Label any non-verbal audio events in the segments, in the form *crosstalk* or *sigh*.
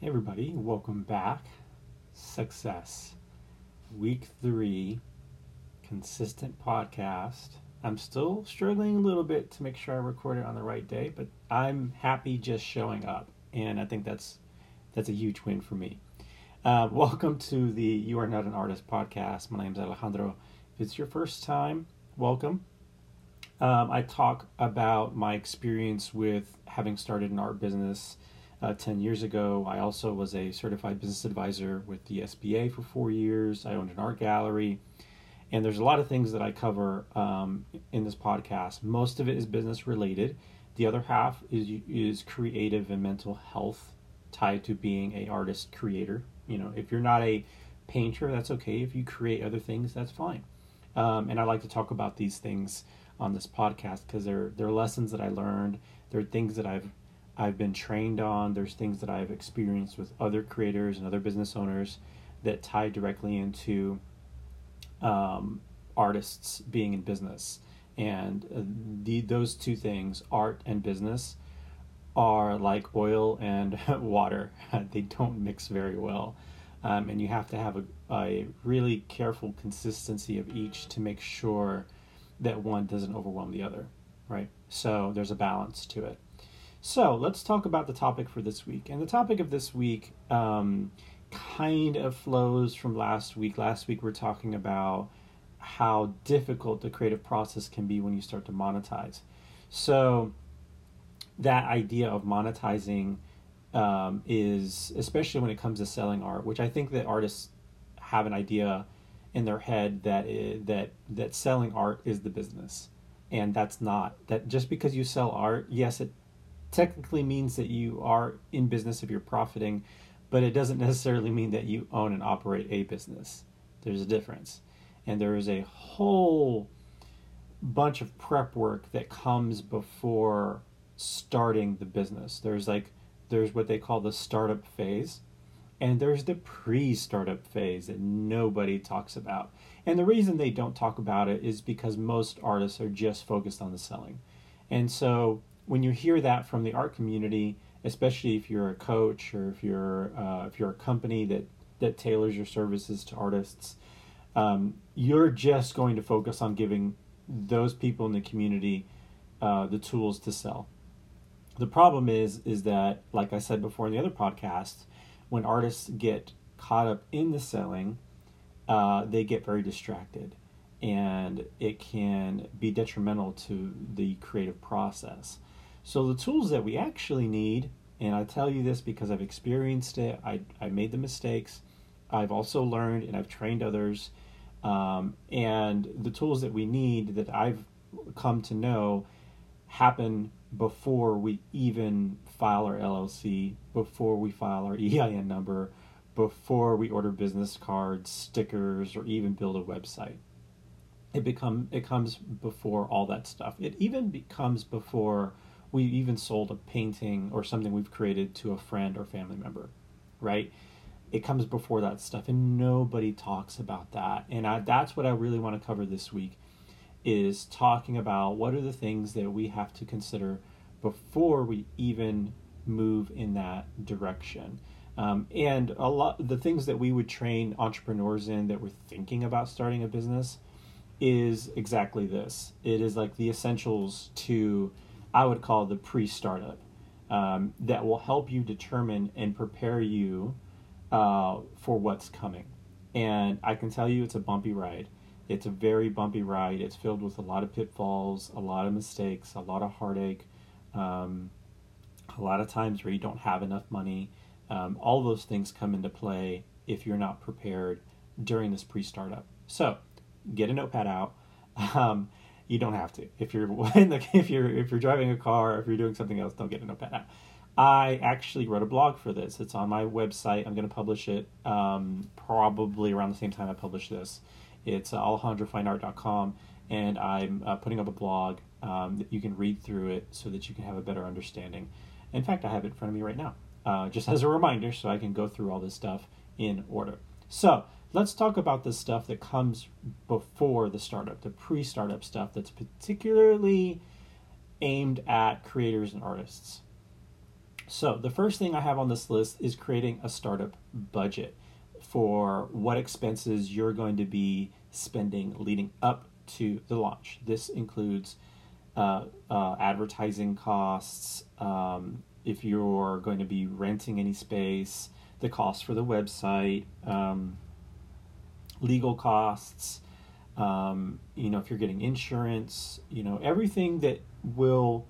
Hey everybody, welcome back. Success. Week three, consistent podcast. I'm still struggling a little bit to make sure I record it on the right day, but I'm happy just showing up, and I think that's that's a huge win for me. Uh, welcome to the You Are Not an Artist podcast. My name is Alejandro. If it's your first time, welcome. Um, I talk about my experience with having started an art business uh, 10 years ago. I also was a certified business advisor with the SBA for four years. I owned an art gallery. And there's a lot of things that I cover um, in this podcast. Most of it is business related. The other half is is creative and mental health tied to being a artist creator. You know, if you're not a painter, that's okay. If you create other things, that's fine. Um, and I like to talk about these things on this podcast because they're they're lessons that I learned. They're things that I've I've been trained on. There's things that I've experienced with other creators and other business owners that tie directly into um, artists being in business. And uh, the, those two things, art and business, are like oil and *laughs* water. *laughs* they don't mix very well. Um, and you have to have a, a really careful consistency of each to make sure that one doesn't overwhelm the other, right? So there's a balance to it. So let's talk about the topic for this week. And the topic of this week um, kind of flows from last week. Last week we're talking about how difficult the creative process can be when you start to monetize. So that idea of monetizing um, is especially when it comes to selling art, which I think that artists have an idea in their head that is, that that selling art is the business, and that's not. That just because you sell art, yes, it technically means that you are in business if you're profiting, but it doesn't necessarily mean that you own and operate a business. There's a difference. And there is a whole bunch of prep work that comes before starting the business. There's like there's what they call the startup phase and there's the pre-startup phase that nobody talks about. And the reason they don't talk about it is because most artists are just focused on the selling. And so when you hear that from the art community, especially if you're a coach or if you're uh, if you're a company that that tailors your services to artists, um, you're just going to focus on giving those people in the community uh, the tools to sell. The problem is is that, like I said before in the other podcast, when artists get caught up in the selling, uh, they get very distracted, and it can be detrimental to the creative process. So the tools that we actually need, and I tell you this because I've experienced it, I, I made the mistakes, I've also learned and I've trained others. Um, and the tools that we need that I've come to know happen before we even file our LLC, before we file our *laughs* EIN number, before we order business cards, stickers, or even build a website. It become it comes before all that stuff. It even becomes before we even sold a painting or something we've created to a friend or family member, right? It comes before that stuff, and nobody talks about that. And I, that's what I really want to cover this week is talking about what are the things that we have to consider before we even move in that direction. Um, and a lot the things that we would train entrepreneurs in that were thinking about starting a business is exactly this. It is like the essentials to I would call the pre startup um, that will help you determine and prepare you uh, for what's coming. And I can tell you it's a bumpy ride. It's a very bumpy ride. It's filled with a lot of pitfalls, a lot of mistakes, a lot of heartache, um, a lot of times where you don't have enough money. Um, all those things come into play if you're not prepared during this pre startup. So get a notepad out. *laughs* Um, you don't have to. If you're *laughs* the, if you're if you're driving a car, if you're doing something else, don't get a notepad out. I actually wrote a blog for this. It's on my website. I'm going to publish it um, probably around the same time I publish this. It's alejandrofineart.com, and I'm uh, putting up a blog um, that you can read through it so that you can have a better understanding. In fact, I have it in front of me right now, uh, just as a reminder, so I can go through all this stuff in order. So let's talk about the stuff that comes before the startup, the pre startup stuff that's particularly aimed at creators and artists. So, the first thing I have on this list is creating a startup budget for what expenses you're going to be spending leading up to the launch. This includes uh, uh, advertising costs, um, if you're going to be renting any space, the cost for the website, um, legal costs, um, you know, if you're getting insurance, you know, everything that will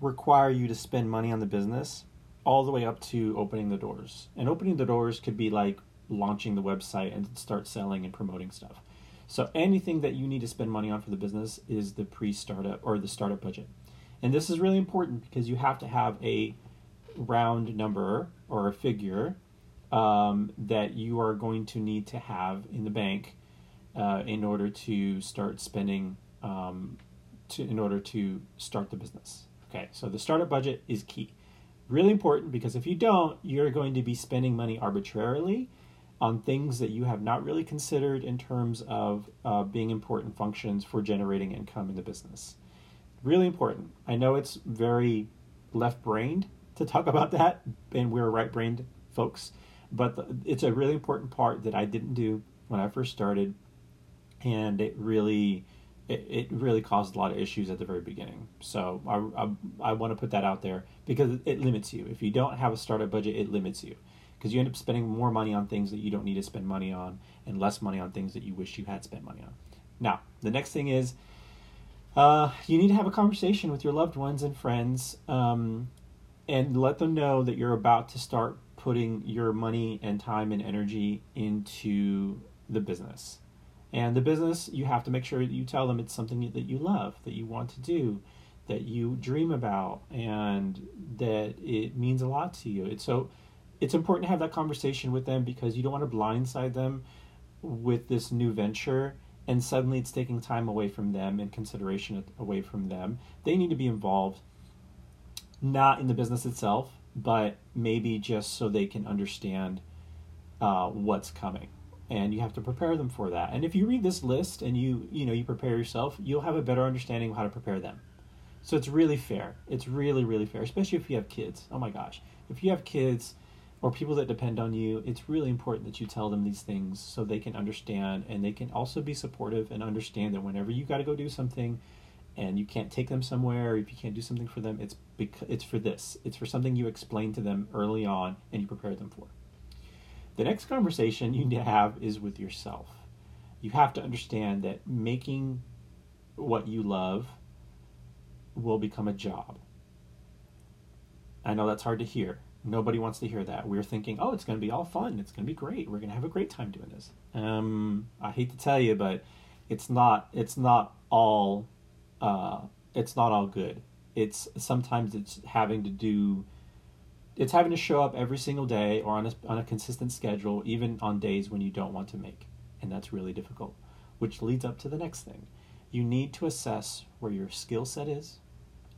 require you to spend money on the business all the way up to opening the doors. And opening the doors could be like launching the website and start selling and promoting stuff. So anything that you need to spend money on for the business is the pre-startup or the startup budget. And this is really important because you have to have a round number or a figure um, that you are going to need to have in the bank uh, in order to start spending um, to in order to start the business. Okay, so the startup budget is key. Really important because if you don't, you're going to be spending money arbitrarily on things that you have not really considered in terms of uh, being important functions for generating income in the business. Really important. I know it's very left brained to talk *laughs* about that, and we're right brained folks, but the, it's a really important part that I didn't do when I first started, and it really. It, it really caused a lot of issues at the very beginning. So I, I, I want to put that out there because it limits you. If you don't have a startup budget, it limits you because you end up spending more money on things that you don't need to spend money on and less money on things that you wish you had spent money on. Now, the next thing is uh, you need to have a conversation with your loved ones and friends um, and let them know that you're about to start putting your money and time and energy into the business. And the business, you have to make sure that you tell them it's something that you love, that you want to do, that you dream about, and that it means a lot to you. It's so it's important to have that conversation with them because you don't want to blindside them with this new venture and suddenly it's taking time away from them and consideration away from them. They need to be involved, not in the business itself, but maybe just so they can understand uh, what's coming. And you have to prepare them for that. And if you read this list and you you know you prepare yourself, you'll have a better understanding of how to prepare them. So it's really fair. It's really really fair, especially if you have kids. Oh my gosh, if you have kids or people that depend on you, it's really important that you tell them these things so they can understand and they can also be supportive and understand that whenever you got to go do something and you can't take them somewhere if you can't do something for them, it's because it's for this. It's for something you explain to them early on and you prepare them for. The next conversation you need to have is with yourself. You have to understand that making what you love will become a job. I know that's hard to hear Nobody wants to hear that. We're thinking, oh, it's going to be all fun. It's going to be great. We're going to have a great time doing this. Um, I hate to tell you, but it's not. It's not all. Uh, it's not all good. It's sometimes it's having to do. It's having to show up every single day or on a, on a consistent schedule, even on days when you don't want to make, and that's really difficult. Which leads up to the next thing. You need to assess where your skill set is,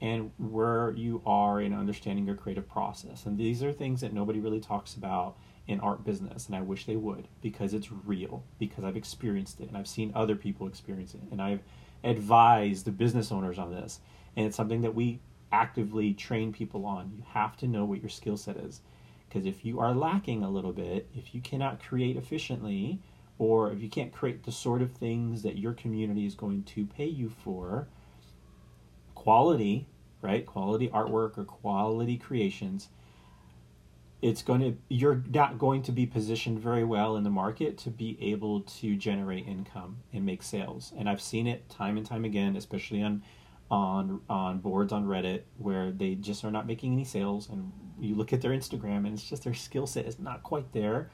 and where you are in understanding your creative process. And these are things that nobody really talks about in art business, and I wish they would because it's real, because I've experienced it and I've seen other people experience it, and I've advised the business owners on this. And it's something that we actively train people on. You have to know what your skill set is. Because if you are lacking a little bit, if you cannot create efficiently, or if you can't create the sort of things that your community is going to pay you for, quality right? Quality artwork or quality creations. It's going to you're not going to be positioned very well in the market to be able to generate income and make sales. And I've seen it time and time again, especially on on on boards on Reddit where they just are not making any sales and you look at their Instagram and it's just their skill set is not quite there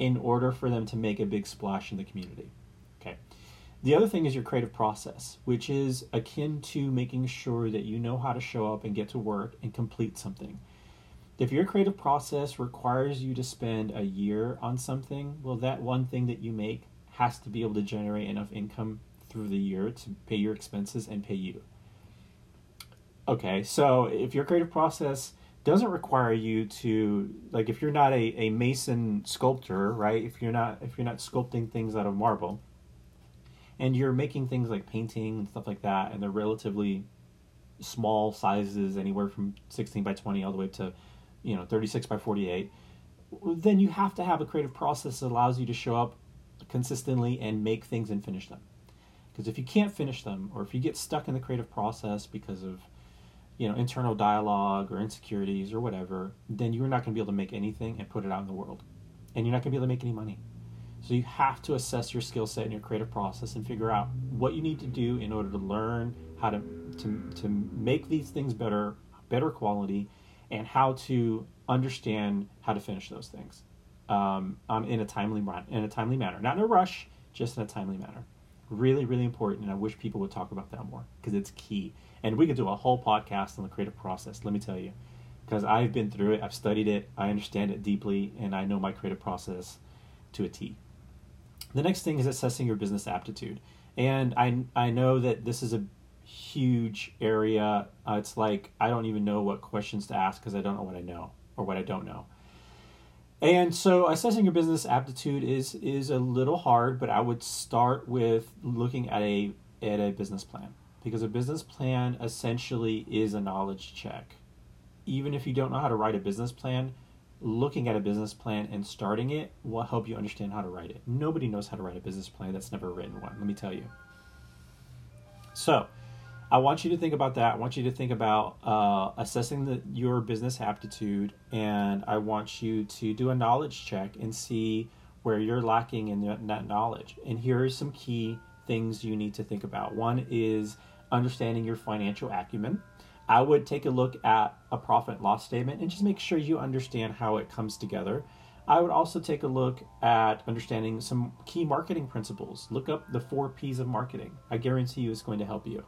in order for them to make a big splash in the community. Okay. The other thing is your creative process, which is akin to making sure that you know how to show up and get to work and complete something. If your creative process requires you to spend a year on something, well, that one thing that you make has to be able to generate enough income through the year to pay your expenses and pay you. Okay, so if your creative process doesn't require you to like if you're not a, a mason sculptor, right? If you're not if you're not sculpting things out of marble, and you're making things like painting and stuff like that, and they're relatively small sizes, anywhere from 16 by 20 all the way to you know 36 by 48 then you have to have a creative process that allows you to show up consistently and make things and finish them. Because if you can't finish them or if you get stuck in the creative process because of you know internal dialogue or insecurities or whatever then you're not going to be able to make anything and put it out in the world. And you're not going to be able to make any money. So you have to assess your skill set and your creative process and figure out what you need to do in order to learn how to to, to make these things better better quality and how to understand how to finish those things um, um, in a timely in a timely manner, not in a rush, just in a timely manner. Really, really important, and I wish people would talk about that more because it's key. And we could do a whole podcast on the creative process. Let me tell you, because I've been through it, I've studied it, I understand it deeply, and I know my creative process to a T. The next thing is assessing your business aptitude, and I I know that this is a huge area. Uh, it's like I don't even know what questions to ask because I don't know what I know or what I don't know. And so assessing your business aptitude is is a little hard, but I would start with looking at a at a business plan because a business plan essentially is a knowledge check. Even if you don't know how to write a business plan, looking at a business plan and starting it will help you understand how to write it. Nobody knows how to write a business plan that's never written one, let me tell you. So, I want you to think about that. I want you to think about uh, assessing the, your business aptitude, and I want you to do a knowledge check and see where you're lacking in that knowledge. And here are some key things you need to think about. One is understanding your financial acumen. I would take a look at a profit loss statement and just make sure you understand how it comes together. I would also take a look at understanding some key marketing principles. Look up the four P's of marketing. I guarantee you it's going to help you.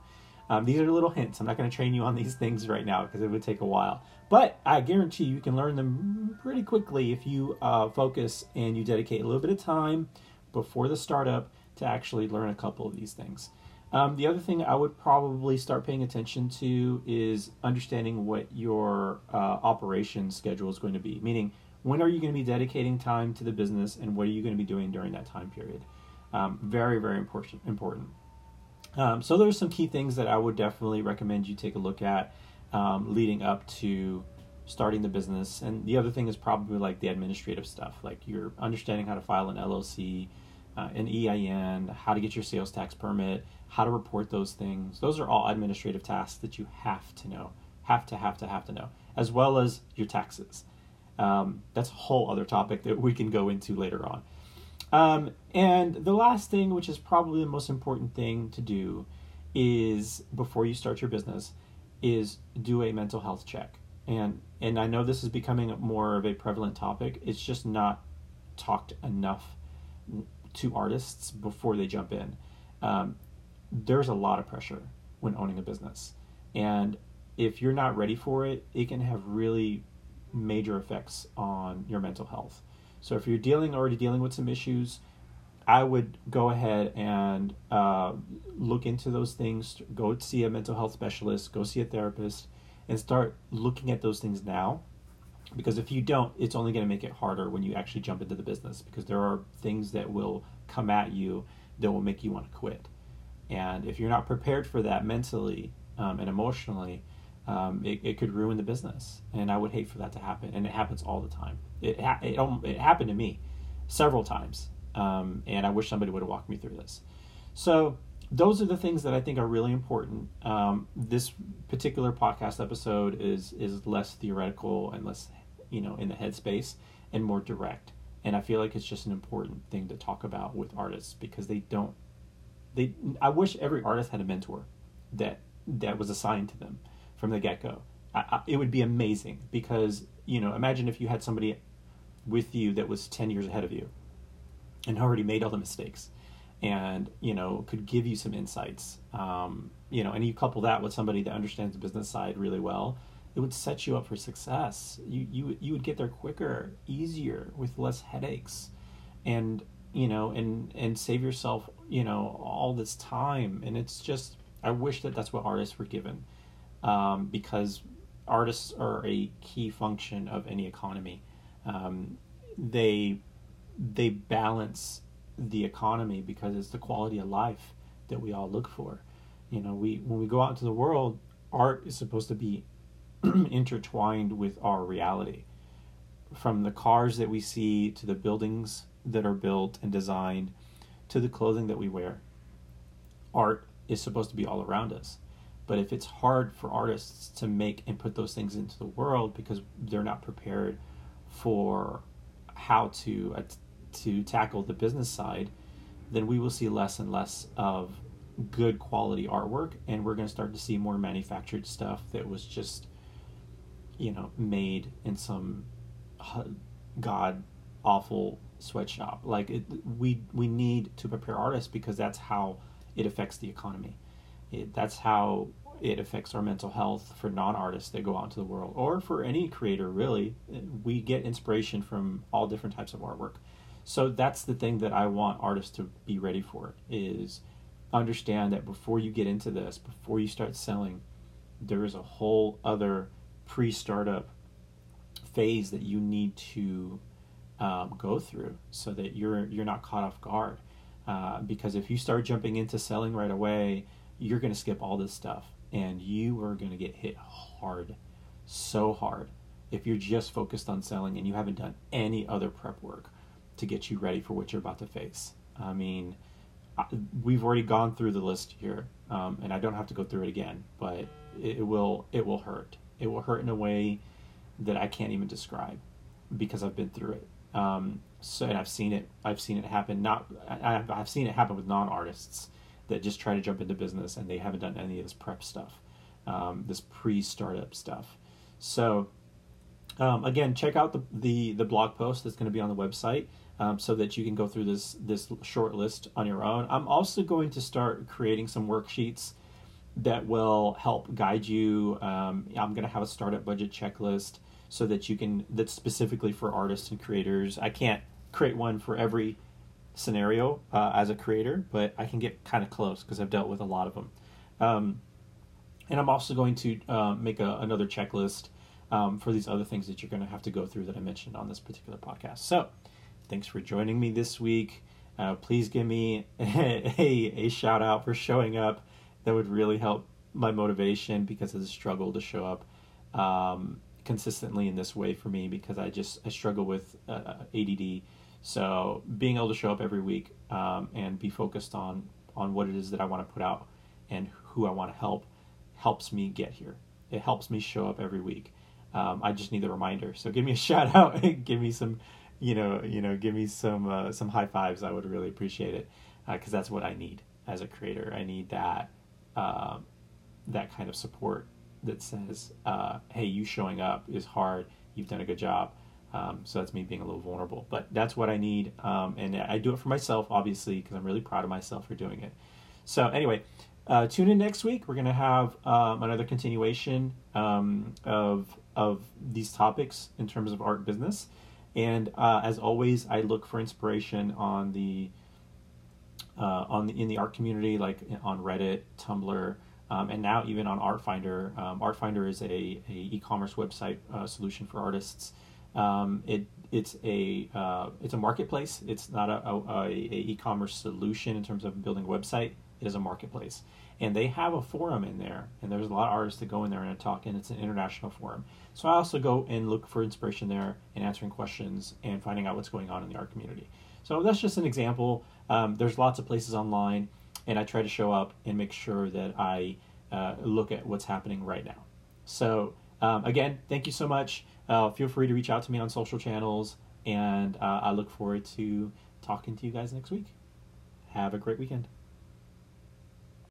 Um, these are little hints. I'm not going to train you on these *laughs* things right now because it would take a while. But I guarantee you can learn them pretty quickly if you uh, focus and you dedicate a little bit of time before the startup to actually learn a couple of these things. Um, the other thing I would probably start paying attention to is understanding what your uh, operation schedule is going to be. Meaning, when are you going to be dedicating time to the business, and what are you going to be doing during that time period? Um, very, very important. Important. Um, so there's some key things that I would definitely recommend you take a look at um, leading up to starting the business. And the other thing is probably like the administrative stuff, like you're understanding how to file an LLC, uh, an EIN, how to get your sales tax permit, how to report those things. Those are all administrative tasks that you have to know, have to, have to, have to know, as well as your taxes. Um, that's a whole other topic that we can go into later on. Um, and the last thing, which is probably the most important thing to do, is before you start your business, is do a mental health check. And and I know this is becoming more of a prevalent topic. It's just not talked enough to artists before they jump in. Um, there's a lot of pressure when owning a business, and if you're not ready for it, it can have really major effects on your mental health. So if you're dealing already dealing with some issues, I would go ahead and uh, look into those things. Go see a mental health specialist. Go see a therapist, and start looking at those things now. Because if you don't, it's only going to make it harder when you actually jump into the business. Because there are things that will come at you that will make you want to quit. And if you're not prepared for that mentally um, and emotionally, um, it, it could ruin the business. And I would hate for that to happen. And it happens all the time. It, it, it happened to me several times. Um, and I wish somebody would have walked me through this. So, those are the things that I think are really important. Um, this particular podcast episode is is less theoretical and less, you know, in the headspace and more direct. And I feel like it's just an important thing to talk about with artists because they don't. They I wish every artist had a mentor that that was assigned to them from the get go. it would be amazing because you know imagine if you had somebody with you that was 10 years ahead of you and already made all the mistakes and you know could give you some insights um, you know and you couple that with somebody that understands the business side really well it would set you up for success. You you you would get there quicker easier with less headaches and you know and and save yourself you know all this time. And it's just i wish that that's what artists were given um, because artists are a key function of any economy. Um, they they balance the economy because it's the quality of life that we all look for. You know, we when we go out into the world, art is supposed to be *clears throat* intertwined with our reality. From the cars that we see to the buildings that are built and designed to the clothing that we wear, art is supposed to be all around us. But if it's hard for artists to make and put those things into the world because they're not prepared for how to uh, to tackle the business side, then we will see less and less of good quality artwork, and we're going to start to see more manufactured stuff that was just, you know, made in some god awful sweatshop. Like it, we we need to prepare artists because that's how it affects the economy. It, that's how it affects our mental health for non-artists that go out into the world or for any creator really. We get inspiration from all different types of artwork. So that's the thing that i want artists to be ready for is understand that before you get into this before you start selling there is a whole other pre-startup phase that you need to um, go through so that you're you're not caught off guard. Uh, because if you start jumping into selling right away you're going to skip all this stuff and you are going to get hit hard, so hard, if you're just focused on selling and you haven't done any other prep work to get you ready for what you're about to face. I mean, we've already gone through the list here, um, and I don't have to go through it again, but it will it will hurt. It will hurt in a way that I can't even describe because I've been through it. Um, so and I've seen it. I've seen it happen. Not I, I've seen it happen with non artists that just try to jump into business and they haven't done any of this prep stuff, um, this pre-startup stuff. So um, again, check out the, the, the blog post that's going to be on the website um, so that you can go through this this short list on your own. I'm also going to start creating some worksheets that will help guide you. Um, I'm going to have a startup budget checklist so that you can that's specifically for artists and creators. I can't create one for every scenario uh, as a creator, but I can get kind of close because I've dealt with a lot of them. Um, and I'm also going to uh, make a, another checklist um, for these other things that you're going to have to go through that I mentioned on this particular podcast. So, thanks for joining me this week. Uh, please give me a, *laughs* a, a, shout out for showing up. That would really help my motivation because it's a struggle to show up um, consistently in this way for me because I just I struggle with uh, ADD so being able to show up every week um, and be focused on on what it is that I want to put out and who I want to help helps me get here. It helps me show up every week. Um, I just need the reminder. So give me a *laughs* shout out, *laughs* give me some, you know, you know, give me some uh, some high fives. I would really appreciate it because uh, that's what I need as a creator. I need that uh, that kind of support that says, uh, "Hey, you showing up is hard. You've done a good job." Um, so that's me being a little vulnerable, but that's what I need, um, and I do it for myself, obviously, because I'm really proud of myself for doing it. So anyway, uh, tune in next week. We're going to have um, another continuation um, of of these topics in terms of art business, and uh, as always, I look for inspiration on the uh, on the in the art community, like on Reddit, Tumblr. Um, and now even on Artfinder. Um, Artfinder is a, a e-commerce website uh, solution for artists um, it it's a uh, it's a marketplace. It's not a, e-commerce solution in terms of building a website. It is a marketplace, and they have a forum in there. And there's a lot of artists that go in there and talk, and it's an international forum. So I also go and look for inspiration there and answering questions and finding out what's going on in the art community. So that's just an example. Um, there's lots of places online, and I try to show up and make sure that I uh, look at what's happening right now. So um, again, thank you so much. Uh, feel free to reach out to me on social channels, and uh, I look forward to talking to you guys next week. Have a great weekend.